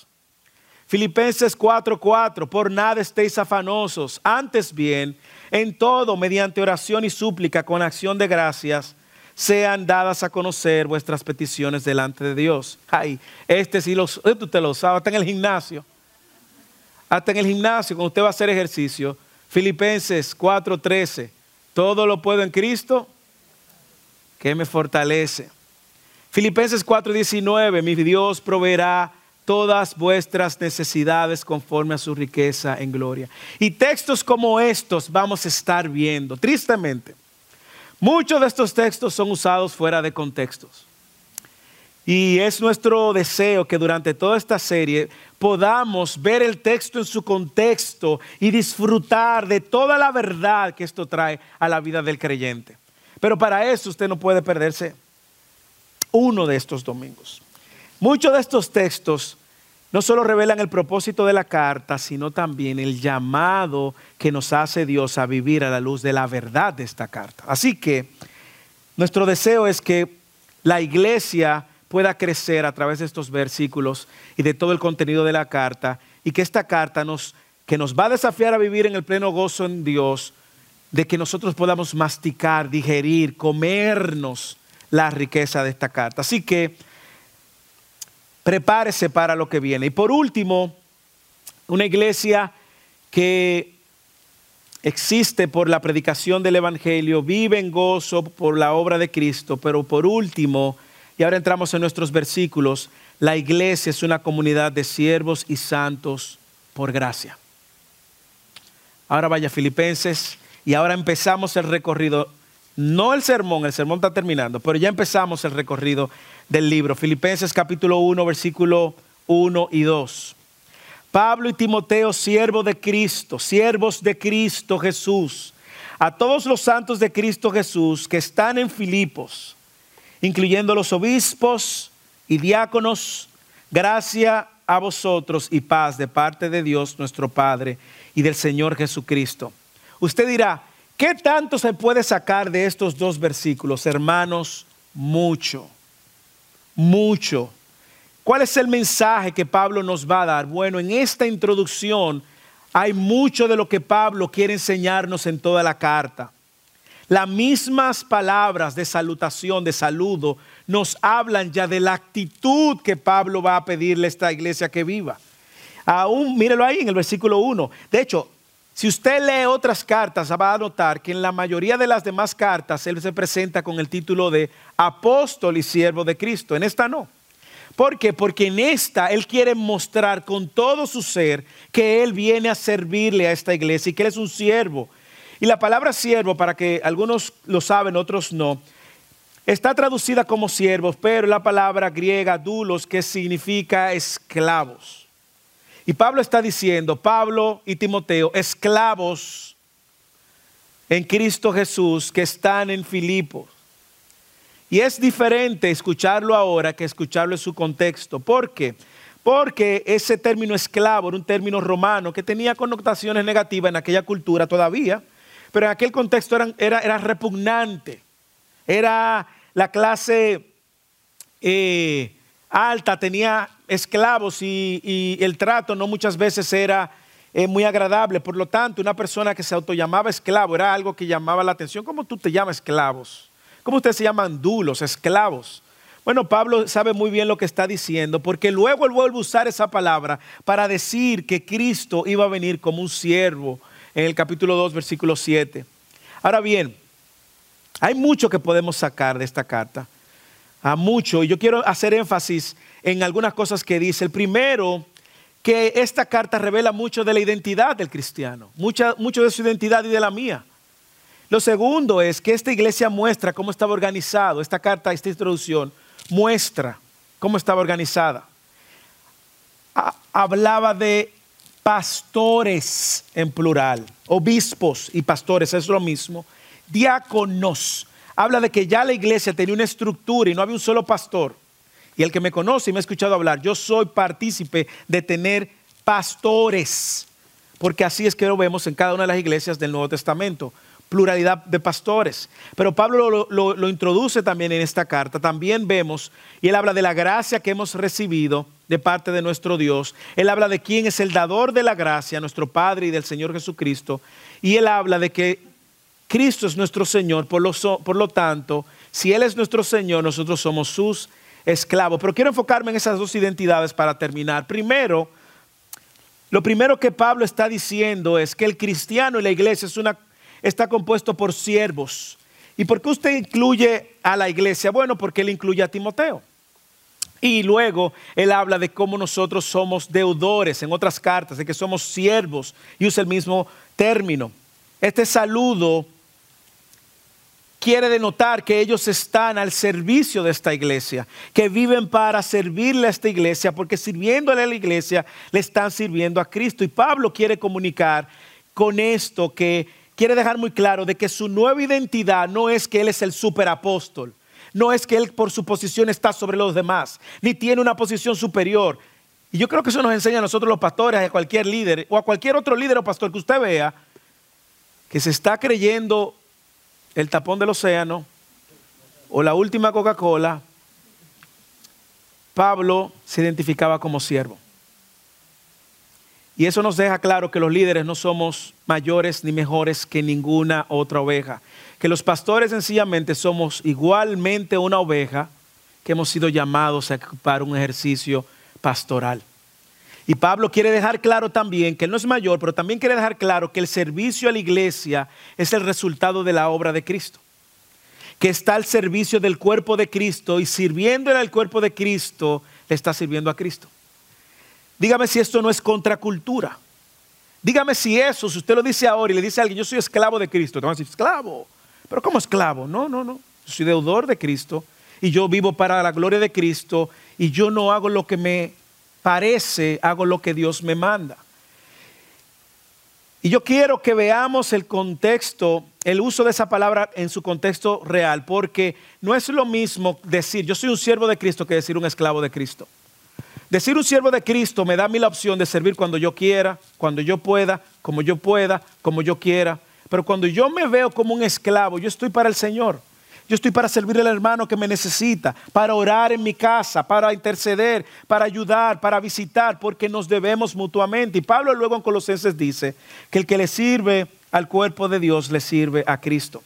Filipenses 4:4, por nada estéis afanosos, antes bien, en todo, mediante oración y súplica con acción de gracias, sean dadas a conocer vuestras peticiones delante de Dios. Ay, este sí lo, usted lo sabe, hasta en el gimnasio. Hasta en el gimnasio, cuando usted va a hacer ejercicio. Filipenses 4:13, todo lo puedo en Cristo que me fortalece. Filipenses 4:19, mi Dios proveerá todas vuestras necesidades conforme a su riqueza en gloria. Y textos como estos vamos a estar viendo, tristemente. Muchos de estos textos son usados fuera de contextos. Y es nuestro deseo que durante toda esta serie podamos ver el texto en su contexto y disfrutar de toda la verdad que esto trae a la vida del creyente. Pero para eso usted no puede perderse uno de estos domingos. Muchos de estos textos no solo revelan el propósito de la carta, sino también el llamado que nos hace Dios a vivir a la luz de la verdad de esta carta. Así que nuestro deseo es que la iglesia pueda crecer a través de estos versículos y de todo el contenido de la carta y que esta carta nos que nos va a desafiar a vivir en el pleno gozo en Dios, de que nosotros podamos masticar, digerir, comernos la riqueza de esta carta. Así que prepárese para lo que viene. Y por último, una iglesia que existe por la predicación del Evangelio, vive en gozo por la obra de Cristo, pero por último, y ahora entramos en nuestros versículos, la iglesia es una comunidad de siervos y santos por gracia. Ahora vaya Filipenses y ahora empezamos el recorrido, no el sermón, el sermón está terminando, pero ya empezamos el recorrido del libro. Filipenses capítulo 1, versículo 1 y 2. Pablo y Timoteo, siervos de Cristo, siervos de Cristo Jesús, a todos los santos de Cristo Jesús que están en Filipos, incluyendo los obispos y diáconos, gracia a vosotros y paz de parte de Dios nuestro Padre y del Señor Jesucristo. Usted dirá, ¿qué tanto se puede sacar de estos dos versículos, hermanos? Mucho mucho. ¿Cuál es el mensaje que Pablo nos va a dar? Bueno, en esta introducción hay mucho de lo que Pablo quiere enseñarnos en toda la carta. Las mismas palabras de salutación, de saludo, nos hablan ya de la actitud que Pablo va a pedirle a esta iglesia que viva. Aún, mírelo ahí en el versículo 1. De hecho, si usted lee otras cartas, va a notar que en la mayoría de las demás cartas él se presenta con el título de apóstol y siervo de Cristo. En esta no. ¿Por qué? Porque en esta él quiere mostrar con todo su ser que él viene a servirle a esta iglesia y que él es un siervo. Y la palabra siervo, para que algunos lo saben, otros no, está traducida como siervos, pero la palabra griega dulos, que significa esclavos. Y Pablo está diciendo, Pablo y Timoteo, esclavos en Cristo Jesús que están en Filipos. Y es diferente escucharlo ahora que escucharlo en su contexto. ¿Por qué? Porque ese término esclavo era un término romano que tenía connotaciones negativas en aquella cultura todavía, pero en aquel contexto era, era, repugnante. Era la clase eh, alta, tenía esclavos y, el trato no muchas veces era eh, muy agradable. Por lo tanto, una persona que se autollamaba esclavo era algo que llamaba la atención. ¿Cómo tú te llamas esclavos? ¿Cómo ustedes se llaman dulos, esclavos? Bueno, Pablo sabe muy bien lo que está diciendo, porque luego él vuelve a usar esa palabra para decir que Cristo iba a venir como un siervo en el capítulo 2, versículo 7. Ahora bien, hay mucho que podemos sacar de esta carta, a mucho, y yo quiero hacer énfasis en algunas cosas que dice. El primero, que esta carta revela mucho de la identidad del cristiano, mucha, mucho de su identidad y de la mía. Lo segundo es que esta iglesia muestra cómo estaba organizado. Esta carta, esta introducción, muestra cómo estaba organizada. hablaba de pastores en plural, obispos y pastores, es lo mismo. Diáconos, habla de que ya la iglesia tenía una estructura y no había un solo pastor. Y el que me conoce y me ha escuchado hablar, yo soy partícipe de tener pastores, porque así es que lo vemos en cada una de las iglesias del Nuevo Testamento, pluralidad de pastores. Pero Pablo lo, introduce también en esta carta. También vemos, y él habla de la gracia que hemos recibido de parte de nuestro Dios. Él habla de quién es el dador de la gracia, nuestro Padre y del Señor Jesucristo. Y él habla de que Cristo es nuestro Señor, por lo, por lo tanto, si Él es nuestro Señor, nosotros somos sus esclavo. Pero quiero enfocarme en esas dos identidades para terminar. Primero, lo primero que Pablo está diciendo es que el cristiano y la iglesia es una, está compuesto por siervos. ¿Y por qué usted incluye a la iglesia? Bueno, porque él incluye a Timoteo. Y luego él habla de cómo nosotros somos deudores en otras cartas, de que somos siervos, y usa el mismo término. Este saludo quiere denotar que ellos están al servicio de esta iglesia, que viven para servirle a esta iglesia, porque sirviéndole a la iglesia le están sirviendo a Cristo. Y Pablo quiere comunicar con esto que quiere dejar muy claro de que su nueva identidad no es que él es el superapóstol, no es que él por su posición está sobre los demás, ni tiene una posición superior. Y yo creo que eso nos enseña a nosotros los pastores, a cualquier líder o a cualquier otro líder o pastor que usted vea, que se está creyendo el tapón del océano o la última Coca-Cola, Pablo se identificaba como siervo. Y eso nos deja claro que los líderes no somos mayores ni mejores que ninguna otra oveja. Que los pastores sencillamente somos igualmente una oveja que hemos sido llamados a ocupar un ejercicio pastoral. Y Pablo quiere dejar claro también que él no es mayor, pero también quiere dejar claro que el servicio a la iglesia es el resultado de la obra de Cristo. Que está al servicio del cuerpo de Cristo y sirviéndole al cuerpo de Cristo, le está sirviendo a Cristo. Dígame si esto no es contracultura. Dígame si eso, si usted lo dice ahora y le dice a alguien, yo soy esclavo de Cristo, te van a decir, esclavo. Pero ¿cómo esclavo? No, no, no. Yo soy deudor de Cristo y yo vivo para la gloria de Cristo y yo no hago lo que me parece, hago lo que Dios me manda. Y yo quiero que veamos el contexto, el uso de esa palabra en su contexto real, porque no es lo mismo decir yo soy un siervo de Cristo que decir un esclavo de Cristo. Decir un siervo de Cristo me da a mí la opción de servir cuando yo quiera, cuando yo pueda, como yo pueda, como yo quiera. Pero cuando yo me veo como un esclavo, yo estoy para el Señor. Yo estoy para servir al hermano que me necesita, para orar en mi casa, para interceder, para ayudar, para visitar, porque nos debemos mutuamente. Y Pablo luego en Colosenses dice que el que le sirve al cuerpo de Dios le sirve a Cristo.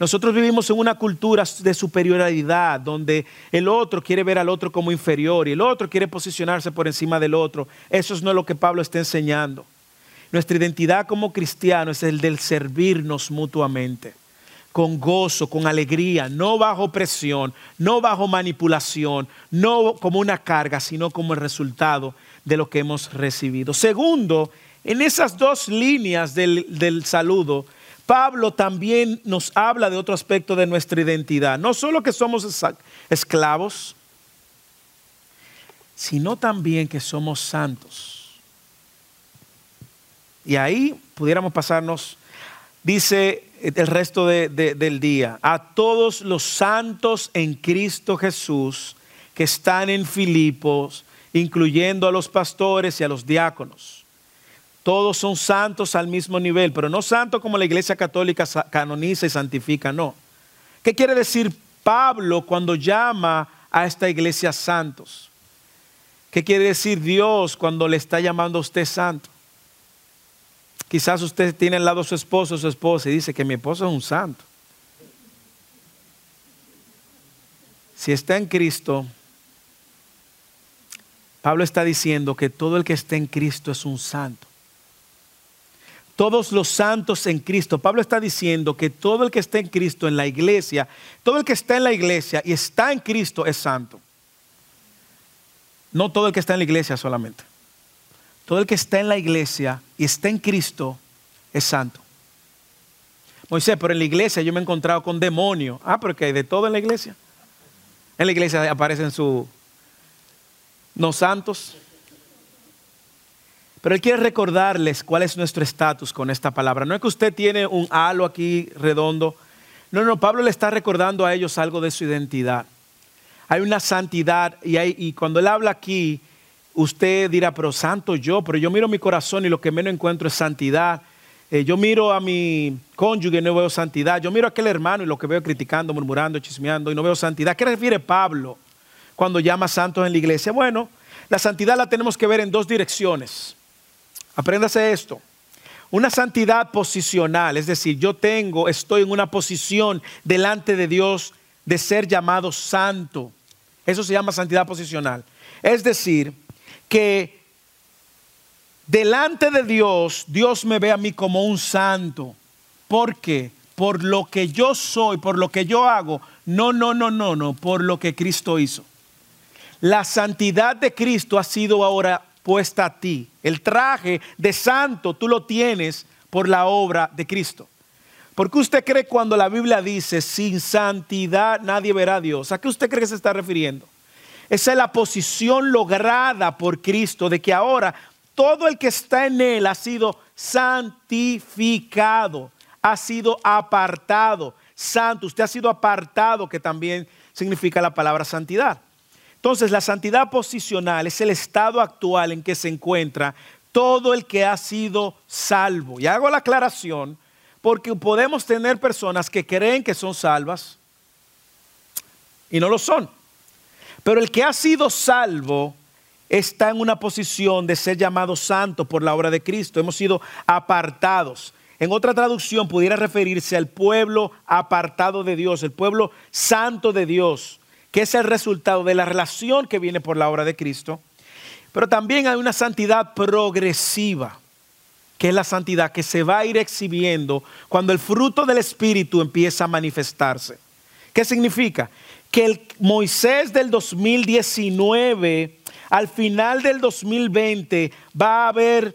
Nosotros vivimos en una cultura de superioridad donde el otro quiere ver al otro como inferior y el otro quiere posicionarse por encima del otro. Eso no es lo que Pablo está enseñando. Nuestra identidad como cristianos es el del servirnos mutuamente, con gozo, con alegría, no bajo presión, no bajo manipulación, no como una carga, sino como el resultado de lo que hemos recibido. Segundo, en esas dos líneas del, del saludo, Pablo también nos habla de otro aspecto de nuestra identidad. No solo que somos esclavos, sino también que somos santos. Y ahí pudiéramos pasarnos, dice el resto del día, a todos los santos en Cristo Jesús que están en Filipos, incluyendo a los pastores y a los diáconos. Todos son santos al mismo nivel, pero no santos como la iglesia católica canoniza y santifica, no. ¿Qué quiere decir Pablo cuando llama a esta iglesia santos? ¿Qué quiere decir Dios cuando le está llamando a usted santo? Quizás usted tiene al lado a su esposo o su esposa y dice que mi esposo es un santo. Si está en Cristo, Pablo está diciendo que todo el que está en Cristo es un santo todos los santos en Cristo. Pablo está diciendo que todo el que está en Cristo en la iglesia, todo el que está en la iglesia y está en Cristo es santo. No todo el que está en la iglesia solamente. Todo el que está en la iglesia y está en Cristo es santo. Moisés, pero en la iglesia yo me he encontrado con demonios. Ah, pero que hay de todo en la iglesia. En la iglesia aparecen sus no santos, pero Él quiere recordarles cuál es nuestro estatus con esta palabra. No es que usted tiene un halo aquí redondo. No, no, Pablo le está recordando a ellos algo de su identidad. Hay una santidad y, y cuando Él habla aquí, usted dirá, pero santo yo, pero yo miro mi corazón y lo que menos encuentro es santidad. Eh, yo miro a mi cónyuge y no veo santidad. Yo miro a aquel hermano y lo que veo criticando, murmurando, chismeando y no veo santidad. ¿Qué refiere Pablo cuando llama santos en la iglesia? Bueno, la santidad la tenemos que ver en dos direcciones. Apréndase esto. Una santidad posicional, es decir, yo tengo, estoy en una posición delante de Dios de ser llamado santo. Eso se llama santidad posicional. Es decir, que delante de Dios, Dios me ve a mí como un santo. ¿Por qué? Por lo que yo soy, por lo que yo hago. No, no, no, no, no, por lo que Cristo hizo. La santidad de Cristo ha sido ahora puesta a ti. El traje de santo tú lo tienes por la obra de Cristo. ¿Por qué usted cree cuando la Biblia dice, sin santidad nadie verá a Dios? ¿A qué usted cree que se está refiriendo? Esa es la posición lograda por Cristo de que ahora todo el que está en Él ha sido santificado, ha sido apartado, santo, usted ha sido apartado, que también significa la palabra santidad. Entonces, la santidad posicional es el estado actual en que se encuentra todo el que ha sido salvo. Y hago la aclaración porque podemos tener personas que creen que son salvas y no lo son. Pero el que ha sido salvo está en una posición de ser llamado santo por la obra de Cristo. Hemos sido apartados. En otra traducción pudiera referirse al pueblo apartado de Dios, el pueblo santo de Dios, que es el resultado de la relación que viene por la obra de Cristo. Pero también hay una santidad progresiva, que es la santidad que se va a ir exhibiendo cuando el fruto del Espíritu empieza a manifestarse. ¿Qué significa? Que el Moisés del 2019, al final del 2020, va a haber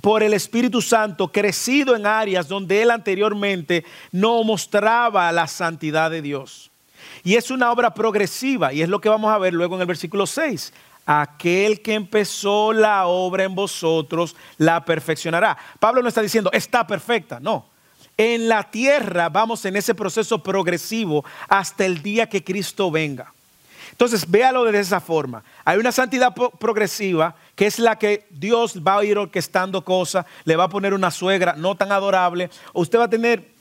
por el Espíritu Santo crecido en áreas donde él anteriormente no mostraba la santidad de Dios. Y es una obra progresiva y es lo que vamos a ver luego en el versículo 6 aquel que empezó la obra en vosotros la perfeccionará. Pablo no está diciendo, está perfecta, no. En la tierra vamos en ese proceso progresivo hasta el día que Cristo venga. Entonces, véalo de esa forma. Hay una santidad progresiva que es la que Dios va a ir orquestando cosas, le va a poner una suegra no tan adorable, o usted va a tener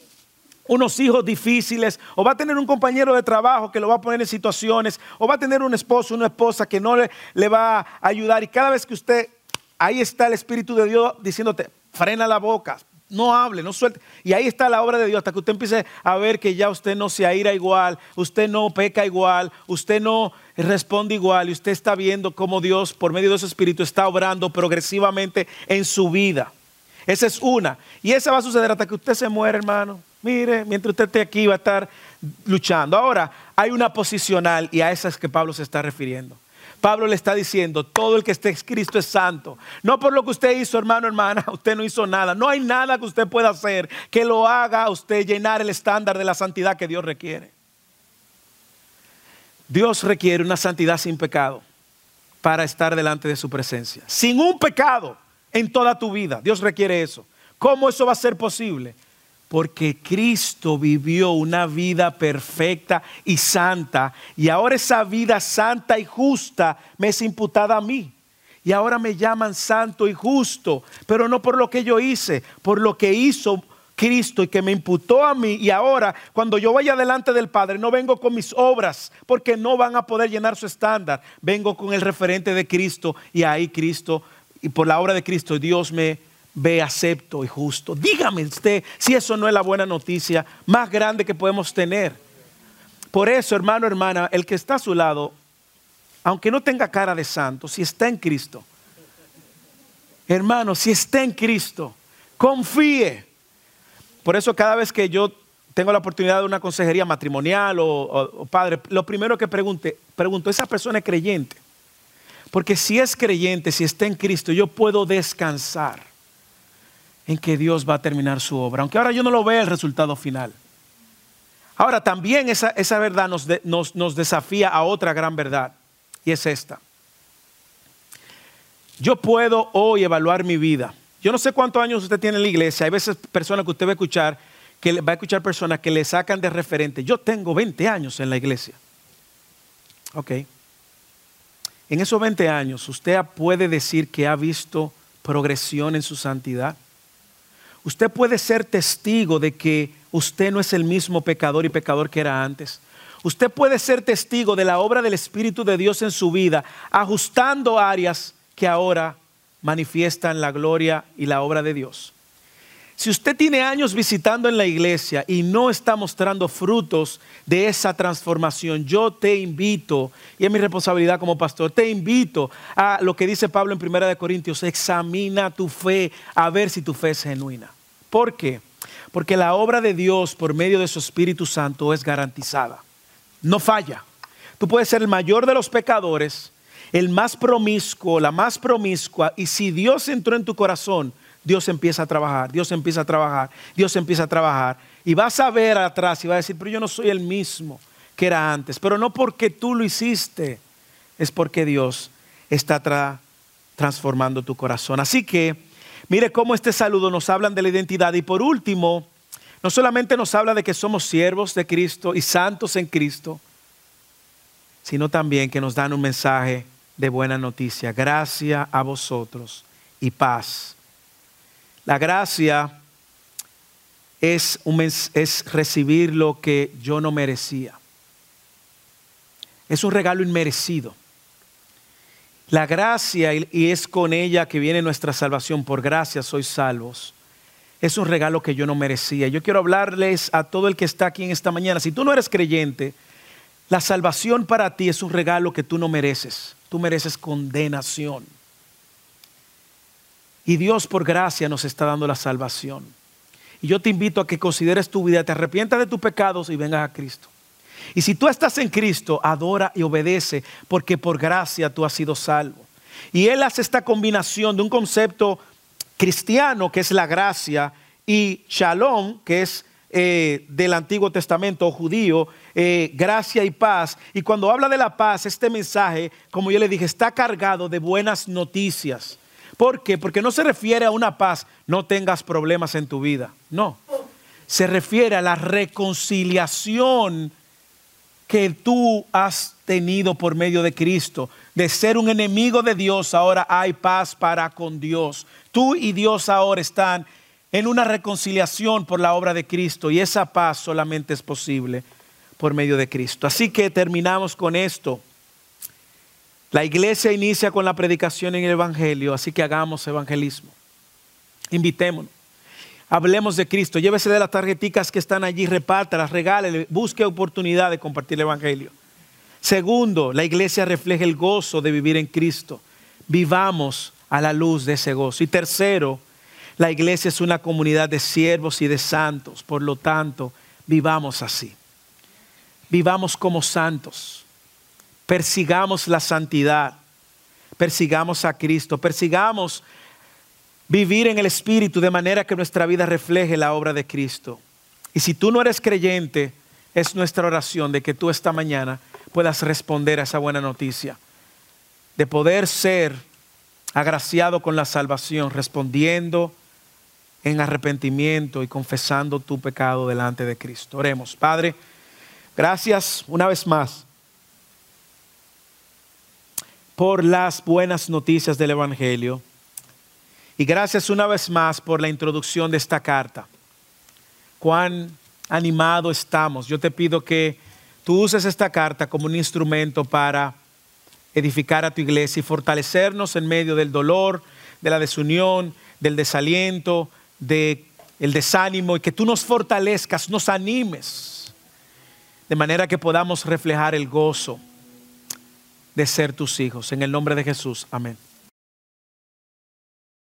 unos hijos difíciles, o va a tener un compañero de trabajo que lo va a poner en situaciones, o va a tener un esposo, una esposa que no le, le va a ayudar. Y cada vez que usted, ahí está el Espíritu de Dios diciéndote, frena la boca, no hable, no suelte. Y ahí está la obra de Dios, hasta que usted empiece a ver que ya usted no se aira igual, usted no peca igual, usted no responde igual, y usted está viendo cómo Dios, por medio de su Espíritu, está obrando progresivamente en su vida. Esa es una. Y esa va a suceder hasta que usted se muera, hermano. Mire, mientras usted esté aquí va a estar luchando. Ahora, hay una posicional y a esa es que Pablo se está refiriendo. Pablo le está diciendo, todo el que esté en Cristo es santo. No por lo que usted hizo, hermano, hermana, usted no hizo nada. No hay nada que usted pueda hacer que lo haga a usted llenar el estándar de la santidad que Dios requiere. Dios requiere una santidad sin pecado para estar delante de su presencia. Sin un pecado en toda tu vida. Dios requiere eso. ¿Cómo eso va a ser posible? Porque Cristo vivió una vida perfecta y santa. Y ahora esa vida santa y justa me es imputada a mí. Y ahora me llaman santo y justo. Pero no por lo que yo hice, por lo que hizo Cristo y que me imputó a mí. Y ahora, cuando yo vaya delante del Padre, no vengo con mis obras, porque no van a poder llenar su estándar. Vengo con el referente de Cristo y ahí Cristo, y por la obra de Cristo, Dios me ve acepto y justo. Dígame usted si eso no es la buena noticia más grande que podemos tener. Por eso, hermano, hermana, el que está a su lado, aunque no tenga cara de santo, si está en Cristo, hermano, si está en Cristo, confíe. Por eso cada vez que yo tengo la oportunidad de una consejería matrimonial o, padre, lo primero que pregunte, pregunto, ¿esa persona es creyente? Porque si es creyente, si está en Cristo, yo puedo descansar en que Dios va a terminar su obra, aunque ahora yo no lo vea el resultado final. Ahora también esa, esa verdad nos, nos, nos desafía a otra gran verdad, y es esta. Yo puedo hoy evaluar mi vida. Yo no sé cuántos años usted tiene en la iglesia. Hay veces personas que usted va a escuchar, que va a escuchar personas que le sacan de referente. Yo tengo 20 años en la iglesia. Ok. En esos 20 años, usted puede decir que ha visto progresión en su santidad. Usted puede ser testigo de que usted no es el mismo pecador y pecador que era antes. Usted puede ser testigo de la obra del Espíritu de Dios en su vida, ajustando áreas que ahora manifiestan la gloria y la obra de Dios. Si usted tiene años visitando en la iglesia y no está mostrando frutos de esa transformación, yo te invito, y es mi responsabilidad como pastor, te invito a lo que dice Pablo en 1 Corintios, examina tu fe a ver si tu fe es genuina. ¿Por qué? Porque la obra de Dios por medio de su Espíritu Santo es garantizada. No falla. Tú puedes ser el mayor de los pecadores, el más promiscuo, la más promiscua, y si Dios entró en tu corazón, Dios empieza a trabajar, Dios empieza a trabajar, Dios empieza a trabajar. Y vas a ver atrás y vas a decir, pero yo no soy el mismo que era antes. Pero no porque tú lo hiciste, es porque Dios está transformando tu corazón. Así que Mire cómo este saludo nos hablan de la identidad. Y por último, no solamente nos habla de que somos siervos de Cristo y santos en Cristo, sino también que nos dan un mensaje de buena noticia. Gracia a vosotros y paz. La gracia es, es recibir lo que yo no merecía. Es un regalo inmerecido. La gracia, y es con ella que viene nuestra salvación, por gracia sois salvos. Es un regalo que yo no merecía. Yo quiero hablarles a todo el que está aquí en esta mañana. Si tú no eres creyente, la salvación para ti es un regalo que tú no mereces. Tú mereces condenación. Y Dios por gracia nos está dando la salvación. Y yo te invito a que consideres tu vida, te arrepientas de tus pecados y vengas a Cristo. Y si tú estás en Cristo, adora y obedece, porque por gracia tú has sido salvo. Y Él hace esta combinación de un concepto cristiano, que es la gracia, y shalom, que es eh, del Antiguo Testamento judío, eh, gracia y paz. Y cuando habla de la paz, este mensaje, como yo le dije, está cargado de buenas noticias. ¿Por qué? Porque no se refiere a una paz, no tengas problemas en tu vida. No. Se refiere a la reconciliación que tú has tenido por medio de Cristo. De ser un enemigo de Dios, ahora hay paz para con Dios. Tú y Dios ahora están en una reconciliación por la obra de Cristo y esa paz solamente es posible por medio de Cristo. Así que terminamos con esto. La iglesia inicia con la predicación en el Evangelio, así que hagamos evangelismo. Invitémonos. Hablemos de Cristo. Llévese de las tarjeticas que están allí, repártalas, regálele, busque oportunidad de compartir el Evangelio. Segundo, la iglesia refleja el gozo de vivir en Cristo. Vivamos a la luz de ese gozo. Y tercero, la iglesia es una comunidad de siervos y de santos. Por lo tanto, vivamos así. Vivamos como santos. Persigamos la santidad. Persigamos a Cristo. Persigamos vivir en el Espíritu de manera que nuestra vida refleje la obra de Cristo. Y si tú no eres creyente, es nuestra oración de que tú esta mañana puedas responder a esa buena noticia, de poder ser agraciado con la salvación, respondiendo en arrepentimiento y confesando tu pecado delante de Cristo. Oremos, Padre, gracias una vez más por las buenas noticias del Evangelio. Y gracias una vez más por la introducción de esta carta. Cuán animado estamos. Yo te pido que tú uses esta carta como un instrumento para edificar a tu iglesia y fortalecernos en medio del dolor, de la desunión, del desaliento, del desánimo y que tú nos fortalezcas, nos animes, de manera que podamos reflejar el gozo de ser tus hijos. En el nombre de Jesús, amén.